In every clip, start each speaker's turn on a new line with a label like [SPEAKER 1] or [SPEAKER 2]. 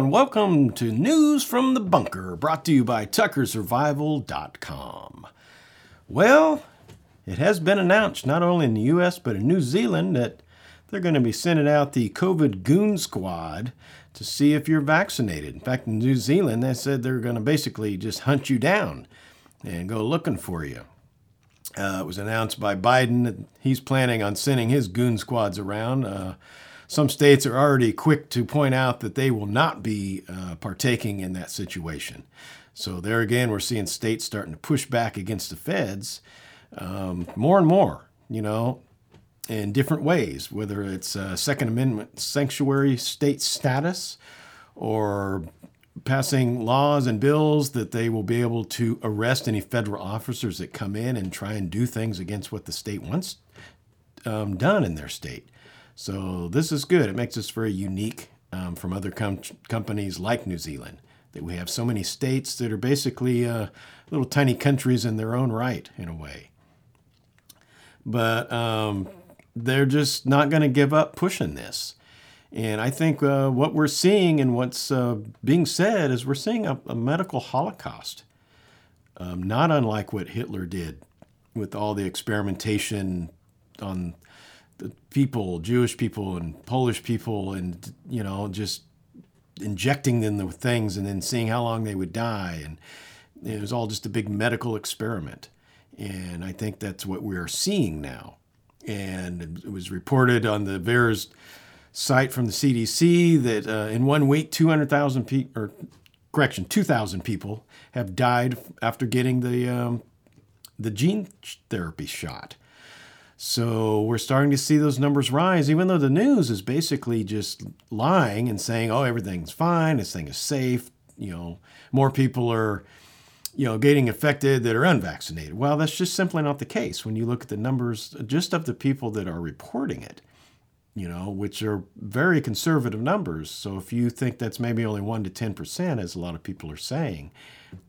[SPEAKER 1] and welcome to News from the Bunker, brought to you by TuckerSurvival.com. Well, it has been announced, not only in the US, but in New Zealand, that they're going to be sending out the COVID Goon Squad to see if you're vaccinated. In fact, in New Zealand, they said they're going to basically just hunt you down and go looking for you. Uh, it was announced by Biden that he's planning on sending his goon squads around. Uh, some states are already quick to point out that they will not be uh, partaking in that situation. So, there again, we're seeing states starting to push back against the feds um, more and more, you know, in different ways, whether it's uh, Second Amendment sanctuary state status or passing laws and bills that they will be able to arrest any federal officers that come in and try and do things against what the state wants um, done in their state. So this is good. It makes us very unique um, from other com- companies like New Zealand. That we have so many states that are basically uh, little tiny countries in their own right, in a way. But um, they're just not going to give up pushing this. And I think uh, what we're seeing and what's uh, being said is we're seeing a, a medical holocaust, um, not unlike what Hitler did with all the experimentation on people, Jewish people and Polish people, and you know, just injecting them with things and then seeing how long they would die, and it was all just a big medical experiment. And I think that's what we are seeing now. And it was reported on the VAERS site from the CDC that uh, in one week, 200,000 people, or correction, 2,000 people have died after getting the um, the gene therapy shot. So we're starting to see those numbers rise, even though the news is basically just lying and saying, "Oh, everything's fine. This thing is safe." You know, more people are, you know, getting affected that are unvaccinated. Well, that's just simply not the case when you look at the numbers just of the people that are reporting it. You know, which are very conservative numbers. So if you think that's maybe only one to ten percent, as a lot of people are saying,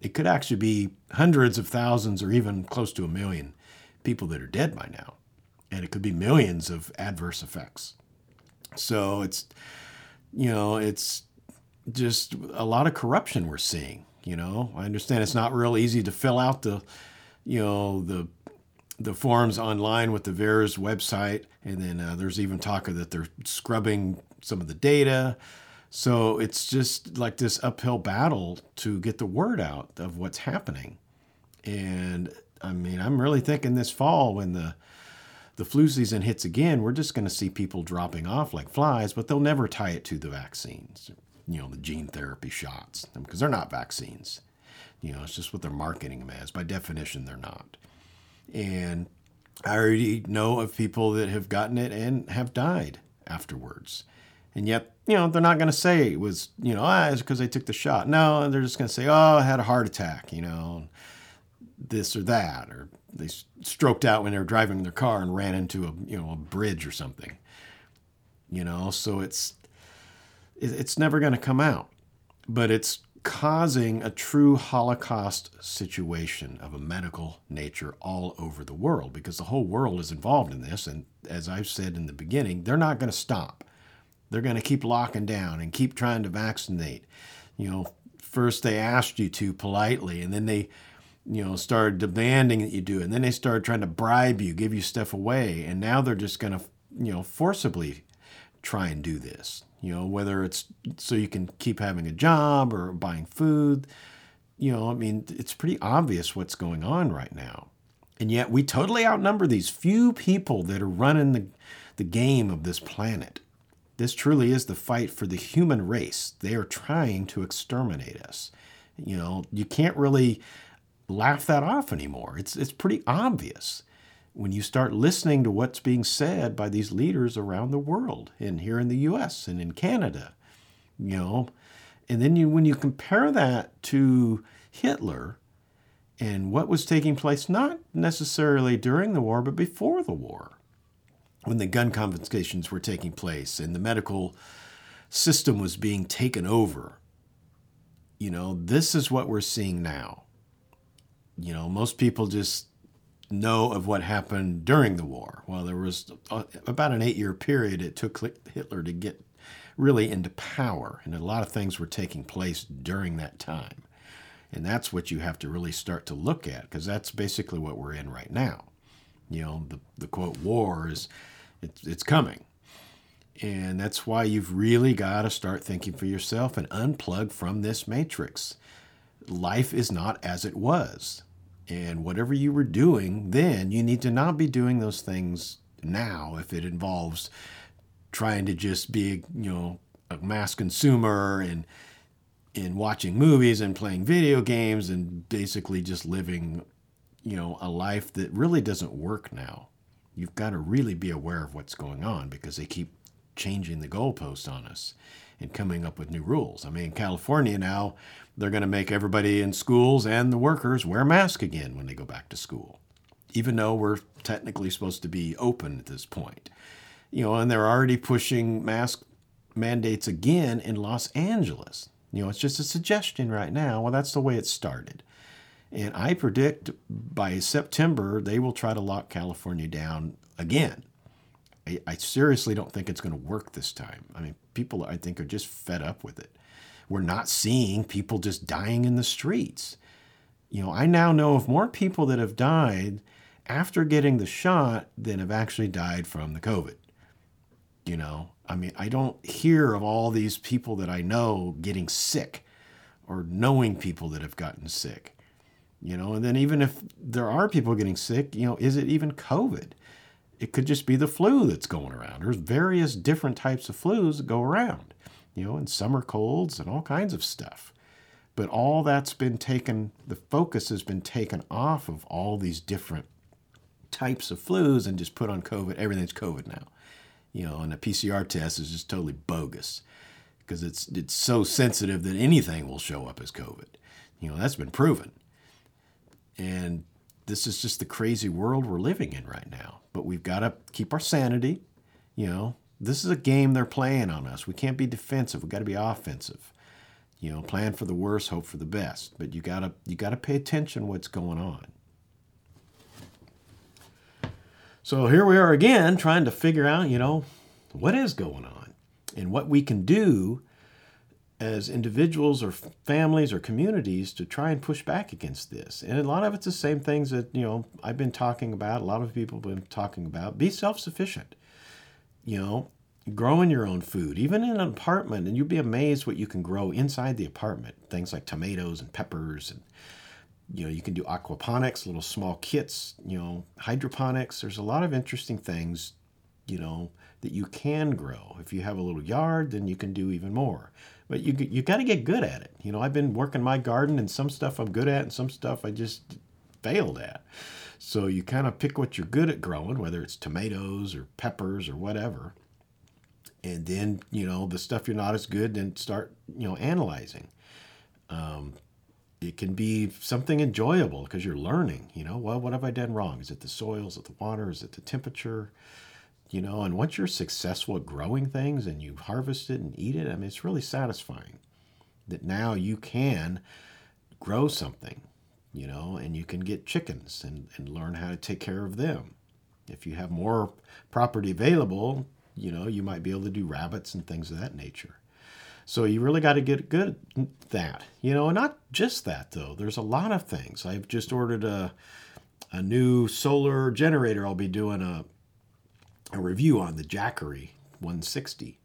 [SPEAKER 1] it could actually be hundreds of thousands or even close to a million people that are dead by now and it could be millions of adverse effects. So it's, you know, it's just a lot of corruption we're seeing. You know, I understand it's not real easy to fill out the, you know, the the forms online with the VAERS website, and then uh, there's even talk of that they're scrubbing some of the data. So it's just like this uphill battle to get the word out of what's happening. And I mean, I'm really thinking this fall when the the flu season hits again, we're just going to see people dropping off like flies, but they'll never tie it to the vaccines, you know, the gene therapy shots, because they're not vaccines. You know, it's just what they're marketing them as. By definition, they're not. And I already know of people that have gotten it and have died afterwards. And yet, you know, they're not going to say it was, you know, ah, it's because they took the shot. No, they're just going to say, oh, I had a heart attack, you know, this or that, or they stroked out when they were driving their car and ran into a you know a bridge or something. You know, so it's it's never going to come out, but it's causing a true Holocaust situation of a medical nature all over the world because the whole world is involved in this. And as I've said in the beginning, they're not going to stop. They're going to keep locking down and keep trying to vaccinate. You know, first they asked you to politely, and then they you know, started demanding that you do it. And then they started trying to bribe you, give you stuff away. And now they're just going to, you know, forcibly try and do this. You know, whether it's so you can keep having a job or buying food. You know, I mean, it's pretty obvious what's going on right now. And yet we totally outnumber these few people that are running the, the game of this planet. This truly is the fight for the human race. They are trying to exterminate us. You know, you can't really laugh that off anymore. It's, it's pretty obvious when you start listening to what's being said by these leaders around the world and here in the US and in Canada, you know. And then you when you compare that to Hitler and what was taking place not necessarily during the war but before the war when the gun confiscations were taking place and the medical system was being taken over. You know, this is what we're seeing now you know, most people just know of what happened during the war. Well, there was a, about an eight year period it took Hitler to get really into power. And a lot of things were taking place during that time. And that's what you have to really start to look at because that's basically what we're in right now. You know, the, the quote, war is, it's, it's coming. And that's why you've really got to start thinking for yourself and unplug from this matrix. Life is not as it was. And whatever you were doing then, you need to not be doing those things now if it involves trying to just be, you know, a mass consumer and in watching movies and playing video games and basically just living, you know, a life that really doesn't work now. You've got to really be aware of what's going on because they keep changing the goalposts on us and coming up with new rules. I mean, in California now, they're going to make everybody in schools and the workers wear masks again when they go back to school, even though we're technically supposed to be open at this point. You know, and they're already pushing mask mandates again in Los Angeles. You know, it's just a suggestion right now. Well, that's the way it started. And I predict by September, they will try to lock California down again. I, I seriously don't think it's going to work this time. I mean, people, I think, are just fed up with it. We're not seeing people just dying in the streets. You know, I now know of more people that have died after getting the shot than have actually died from the COVID. You know, I mean, I don't hear of all these people that I know getting sick or knowing people that have gotten sick. You know, and then even if there are people getting sick, you know, is it even COVID? It could just be the flu that's going around. There's various different types of flus that go around, you know, and summer colds and all kinds of stuff. But all that's been taken, the focus has been taken off of all these different types of flus and just put on COVID. Everything's COVID now you know, and a PCR test is just totally bogus because it's it's so sensitive that anything will show up as COVID. You know, that's been proven. And this is just the crazy world we're living in right now. But we've got to keep our sanity. You know, this is a game they're playing on us. We can't be defensive. We've got to be offensive. You know, plan for the worst, hope for the best. But you gotta you gotta pay attention what's going on. So here we are again trying to figure out, you know, what is going on and what we can do as individuals or families or communities to try and push back against this. And a lot of it's the same things that, you know, I've been talking about, a lot of people have been talking about. Be self-sufficient. You know, growing your own food, even in an apartment, and you'd be amazed what you can grow inside the apartment. Things like tomatoes and peppers and you know, you can do aquaponics, little small kits, you know, hydroponics. There's a lot of interesting things, you know, that you can grow. If you have a little yard, then you can do even more. But you you got to get good at it. You know, I've been working my garden, and some stuff I'm good at, and some stuff I just failed at. So you kind of pick what you're good at growing, whether it's tomatoes or peppers or whatever. And then, you know, the stuff you're not as good, then start, you know, analyzing. Um, it can be something enjoyable because you're learning, you know, well, what have I done wrong? Is it the soil? Is it the water? Is it the temperature? You know, and once you're successful at growing things and you harvest it and eat it, I mean, it's really satisfying that now you can grow something, you know, and you can get chickens and, and learn how to take care of them. If you have more property available, you know, you might be able to do rabbits and things of that nature. So you really got to get good at that. You know, and not just that though. There's a lot of things. I've just ordered a a new solar generator. I'll be doing a a review on the Jackery 160.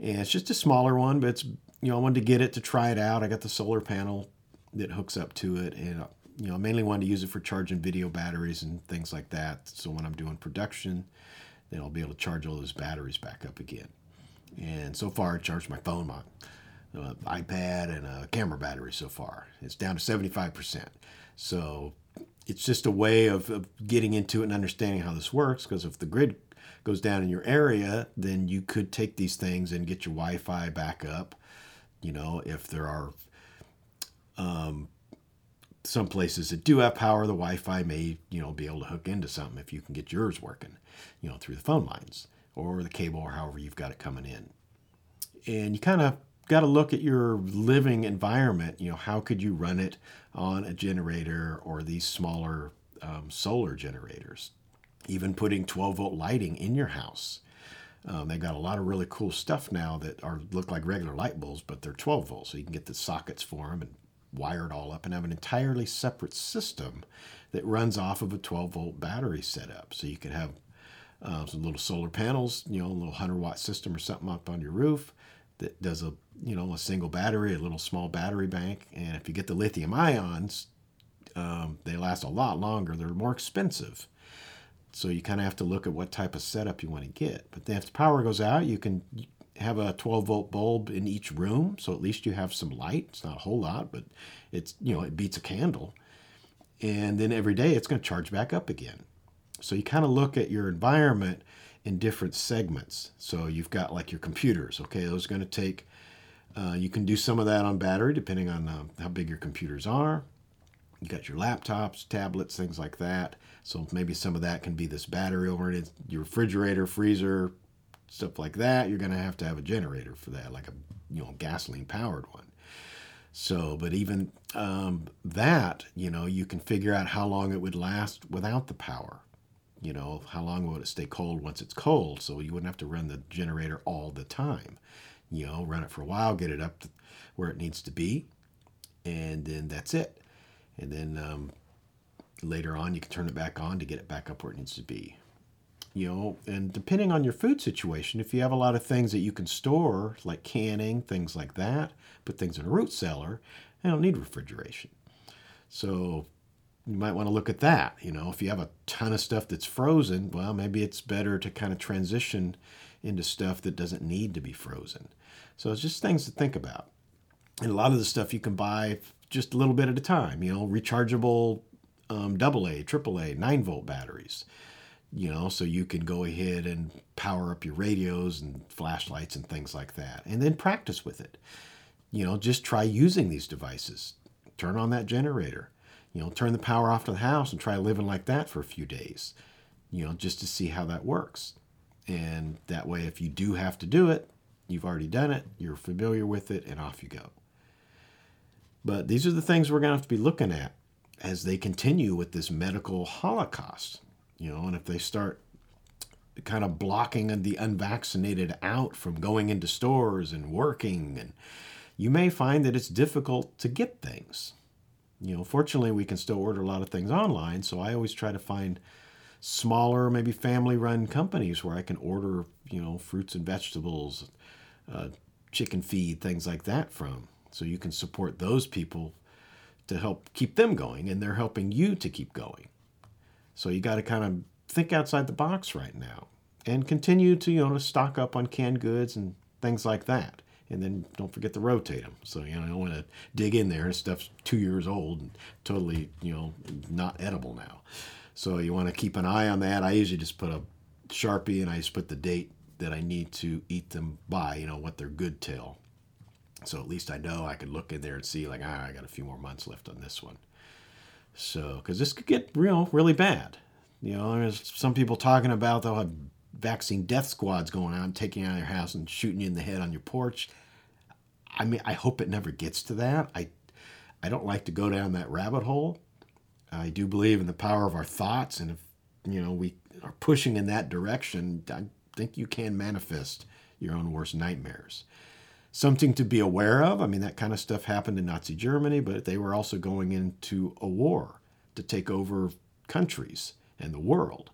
[SPEAKER 1] And it's just a smaller one, but it's you know, I wanted to get it to try it out. I got the solar panel that hooks up to it and you know, I mainly wanted to use it for charging video batteries and things like that. So when I'm doing production, then I'll be able to charge all those batteries back up again. And so far, I charged my phone, my uh, iPad, and a camera battery so far. It's down to 75%. So it's just a way of, of getting into it and understanding how this works because if the grid goes down in your area, then you could take these things and get your Wi Fi back up. You know, if there are um, some places that do have power, the Wi Fi may, you know, be able to hook into something if you can get yours working, you know, through the phone lines or the cable or however you've got it coming in. And you kind of got to look at your living environment. You know, how could you run it on a generator or these smaller um, solar generators? Even putting 12 volt lighting in your house. Um, they've got a lot of really cool stuff now that are look like regular light bulbs, but they're 12 volts, so you can get the sockets for them and wire it all up and have an entirely separate system that runs off of a 12 volt battery setup. So you could have uh, some little solar panels, you know, a little 100 watt system or something up on your roof that does a you know a single battery, a little small battery bank, and if you get the lithium ions, um, they last a lot longer. They're more expensive, so you kind of have to look at what type of setup you want to get. But if the power goes out, you can have a 12 volt bulb in each room, so at least you have some light. It's not a whole lot, but it's you know it beats a candle, and then every day it's going to charge back up again. So you kind of look at your environment in different segments. So you've got like your computers, okay, those are going to take, uh, you can do some of that on battery depending on uh, how big your computers are. You got your laptops, tablets, things like that. So maybe some of that can be this battery it. Your refrigerator, freezer, stuff like that. You're going to have to have a generator for that, like a you know gasoline powered one. So, but even um, that, you know, you can figure out how long it would last without the power you know, how long would it stay cold once it's cold? So you wouldn't have to run the generator all the time. You know, run it for a while, get it up where it needs to be, and then that's it. And then um, later on, you can turn it back on to get it back up where it needs to be. You know, and depending on your food situation, if you have a lot of things that you can store, like canning, things like that, put things in a root cellar, they don't need refrigeration. So you might want to look at that. You know, if you have a ton of stuff that's frozen, well, maybe it's better to kind of transition into stuff that doesn't need to be frozen. So it's just things to think about. And a lot of the stuff you can buy just a little bit at a time, you know, rechargeable um, AA, AAA, 9 volt batteries, you know, so you can go ahead and power up your radios and flashlights and things like that. And then practice with it. You know, just try using these devices. Turn on that generator you know, turn the power off to the house and try living like that for a few days, you know, just to see how that works. And that way, if you do have to do it, you've already done it, you're familiar with it, and off you go. But these are the things we're going to have to be looking at as they continue with this medical holocaust, you know, and if they start kind of blocking the unvaccinated out from going into stores and working and you may find that it's difficult to get things you know, fortunately, we can still order a lot of things online. So I always try to find smaller, maybe family run companies where I can order, you know, fruits and vegetables, uh, chicken feed, things like that from. So you can support those people to help keep them going, and they're helping you to keep going. So you got to kind of think outside the box right now and continue to, you know, to stock up on canned goods and things like that and then don't forget to rotate them. So you know, I don't want to dig in there. And stuff's two years old and totally you know not edible now. So you want to keep an eye on that. I usually just put a sharpie and I just put the date that I need to eat them by. You know what they're good till. So at least I know I could look in there and see like ah, I got a few more months left on this one. So because this could get real really bad. You know, there's some people talking about they'll have vaccine death squads going and taking you out of your house and shooting you in the head on your porch. I mean, I hope it never gets to that. I, I don't like to go down that rabbit hole. I do believe in the power of our thoughts, and if you know we are pushing in that direction, I think you can manifest your own worst nightmares. Something to be aware of. I mean, that kind of stuff happened in Nazi Germany, but they were also going into a war to take over countries and the world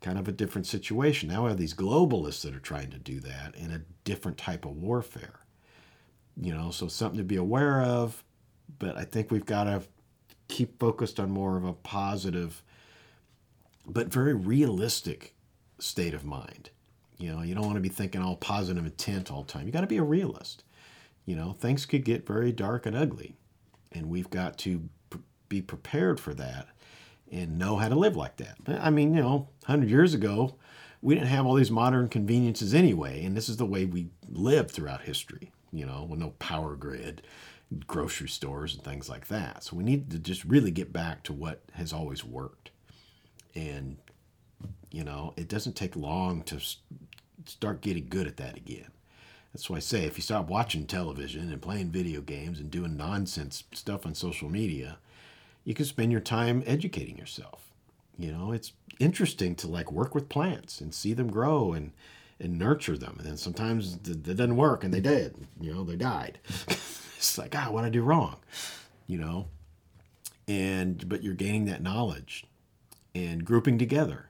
[SPEAKER 1] kind of a different situation. Now we have these globalists that are trying to do that in a different type of warfare. You know, so something to be aware of, but I think we've got to keep focused on more of a positive, but very realistic state of mind. You know, you don't want to be thinking all positive intent all the time. You got to be a realist. You know, things could get very dark and ugly, and we've got to be prepared for that and know how to live like that. I mean, you know, 100 years ago, we didn't have all these modern conveniences anyway, and this is the way we lived throughout history, you know, with no power grid, grocery stores, and things like that. So we need to just really get back to what has always worked. And, you know, it doesn't take long to start getting good at that again. That's why I say if you stop watching television and playing video games and doing nonsense stuff on social media, you can spend your time educating yourself. You know, it's interesting to like work with plants and see them grow and and nurture them. And then sometimes it doesn't work and they did, you know, they died. it's like, ah, what did I do wrong, you know? And, but you're gaining that knowledge and grouping together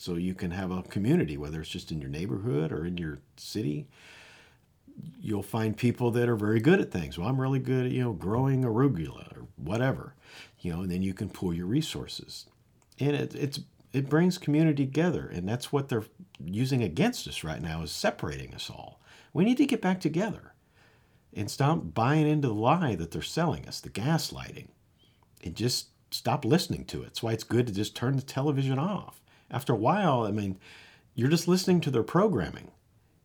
[SPEAKER 1] so you can have a community, whether it's just in your neighborhood or in your city. You'll find people that are very good at things. Well, I'm really good at, you know, growing arugula or whatever, you know, and then you can pool your resources. And it, it's it brings community together and that's what they're using against us right now is separating us all we need to get back together and stop buying into the lie that they're selling us the gaslighting and just stop listening to it that's why it's good to just turn the television off after a while i mean you're just listening to their programming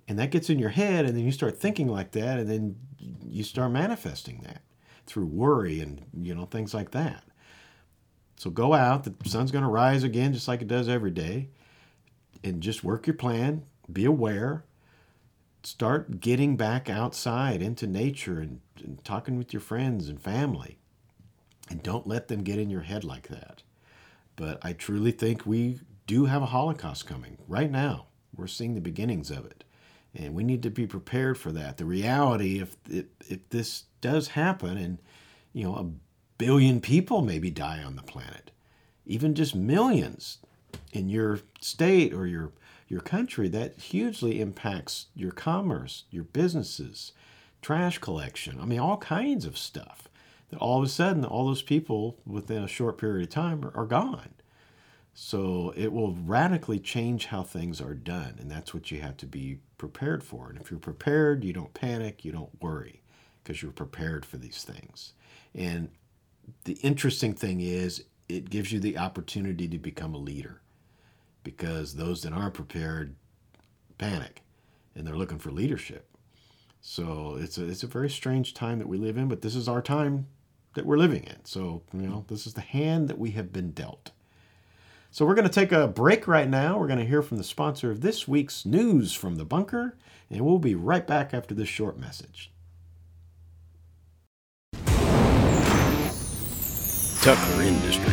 [SPEAKER 1] and that gets in your head and then you start thinking like that and then you start manifesting that through worry and you know things like that so go out. The sun's going to rise again, just like it does every day. And just work your plan. Be aware. Start getting back outside into nature and, and talking with your friends and family. And don't let them get in your head like that. But I truly think we do have a Holocaust coming right now. We're seeing the beginnings of it. And we need to be prepared for that. The reality, if, if, if this does happen and, you know, a billion people maybe die on the planet, even just millions in your state or your your country, that hugely impacts your commerce, your businesses, trash collection. I mean, all kinds of stuff. That all of a sudden, all those people within a short period of time are, are gone. So it will radically change how things are done, and that's what you have to be prepared for. And if you're prepared, you don't panic, you don't worry, because you're prepared for these things. And the interesting thing is it gives you the opportunity to become a leader because those that aren't prepared panic and they're looking for leadership. So it's a, it's a very strange time that we live in, but this is our time that we're living in. So, you know, this is the hand that we have been dealt. So we're going to take a break right now. We're going to hear from the sponsor of this week's News from the Bunker, and we'll be right back after this short message. Tucker Industries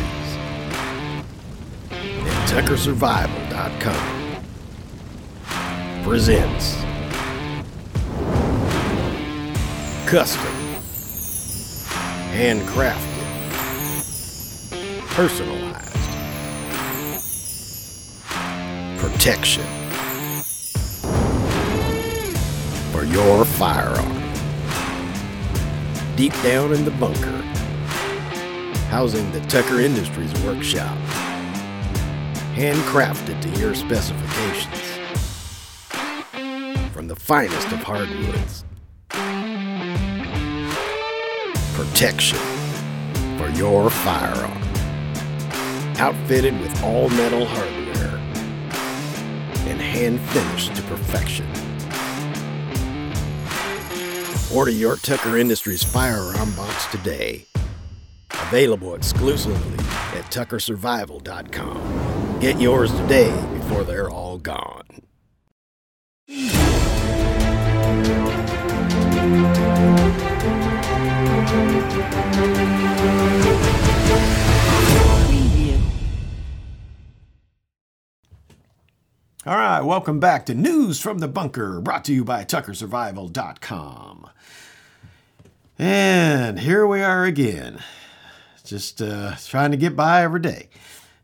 [SPEAKER 1] and TuckerSurvival.com presents custom, handcrafted, personalized protection for your firearm. Deep down in the bunker housing the Tucker Industries workshop. Handcrafted to your specifications. From the finest of hardwoods. Protection for your firearm. Outfitted with all metal hardware. And hand finished to perfection. Order your Tucker Industries firearm box today Available exclusively at TuckerSurvival.com. Get yours today before they're all gone. All right, welcome back to News from the Bunker, brought to you by TuckerSurvival.com. And here we are again just uh, trying to get by every day.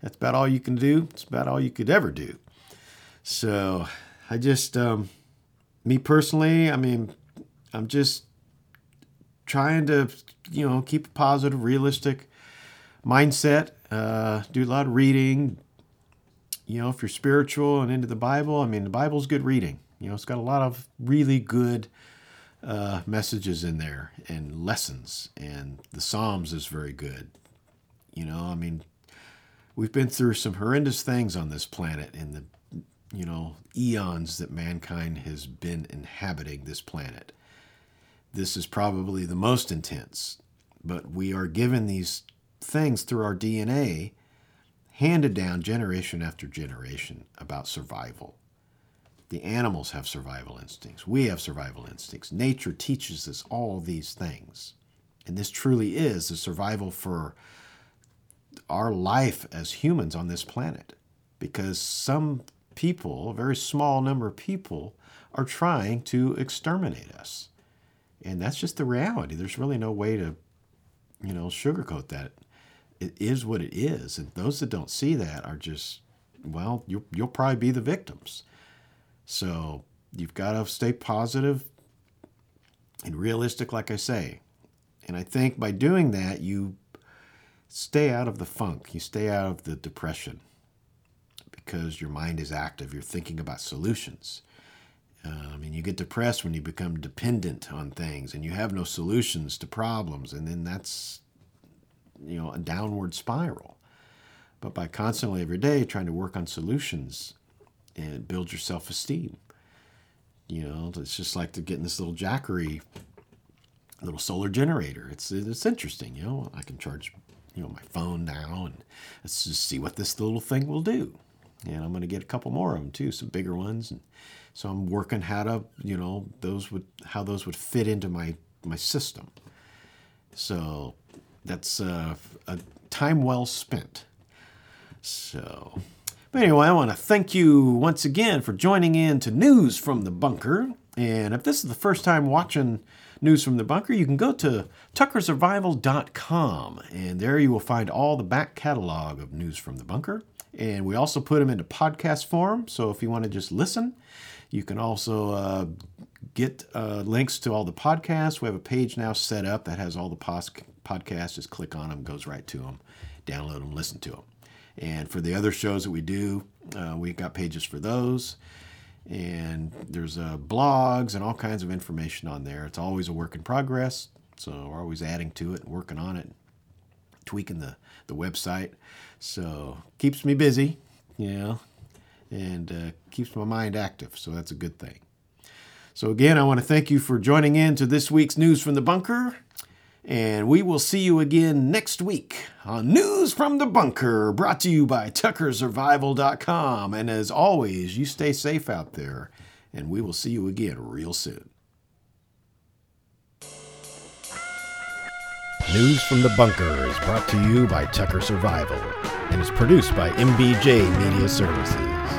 [SPEAKER 1] That's about all you can do. It's about all you could ever do. So I just, um, me personally, I mean, I'm just trying to, you know, keep a positive, realistic mindset. Uh, do a lot of reading. You know, if you're spiritual and into the Bible, I mean, the Bible's good reading. You know, it's got a lot of really good uh, messages in there and lessons, and the Psalms is very good. You know, I mean, we've been through some horrendous things on this planet in the you know eons that mankind has been inhabiting this planet. This is probably the most intense, but we are given these things through our DNA handed down generation after generation about survival. The animals have survival instincts. We have survival instincts. Nature teaches us all these things. And this truly is a survival for our life as humans on this planet. Because some people, a very small number of people, are trying to exterminate us. And that's just the reality. There's really no way to, you know, sugarcoat that. It is what it is. And those that don't see that are just, well, you'll, you'll probably be the victims. So you've got to stay positive and realistic, like I say. And I think by doing that, you stay out of the funk, you stay out of the depression because your mind is active, you're thinking about solutions. Um, and you get depressed when you become dependent on things and you have no solutions to problems, and then that's you know a downward spiral. But by constantly every day trying to work on solutions and build your self-esteem, you know, it's just like to getting this little Jackery little solar generator. It's it's interesting, you know. I can charge you know my phone now, and let's just see what this little thing will do. And I'm going to get a couple more of them too, some bigger ones, and so I'm working how to, you know, those would how those would fit into my my system. So that's uh, a time well spent. So, but anyway, I want to thank you once again for joining in to News from the Bunker. And if this is the first time watching News from the Bunker, you can go to tuckersurvival.com, and there you will find all the back catalog of News from the Bunker. And we also put them into podcast form, so if you want to just listen, you can also uh, get uh, links to all the podcasts. We have a page now set up that has all the pos- podcasts. Just click on them, goes right to them, download them, listen to them. And for the other shows that we do, uh, we've got pages for those. And there's uh, blogs and all kinds of information on there. It's always a work in progress. So we're always adding to it and working on it, tweaking the, the website. So keeps me busy, you know, and uh, keeps my mind active. So that's a good thing. So, again, I want to thank you for joining in to this week's News from the Bunker. And we will see you again next week on News from the Bunker, brought to you by TuckerSurvival.com. And as always, you stay safe out there, and we will see you again real soon.
[SPEAKER 2] News from the Bunker is brought to you by Tucker Survival and is produced by MBJ Media Services.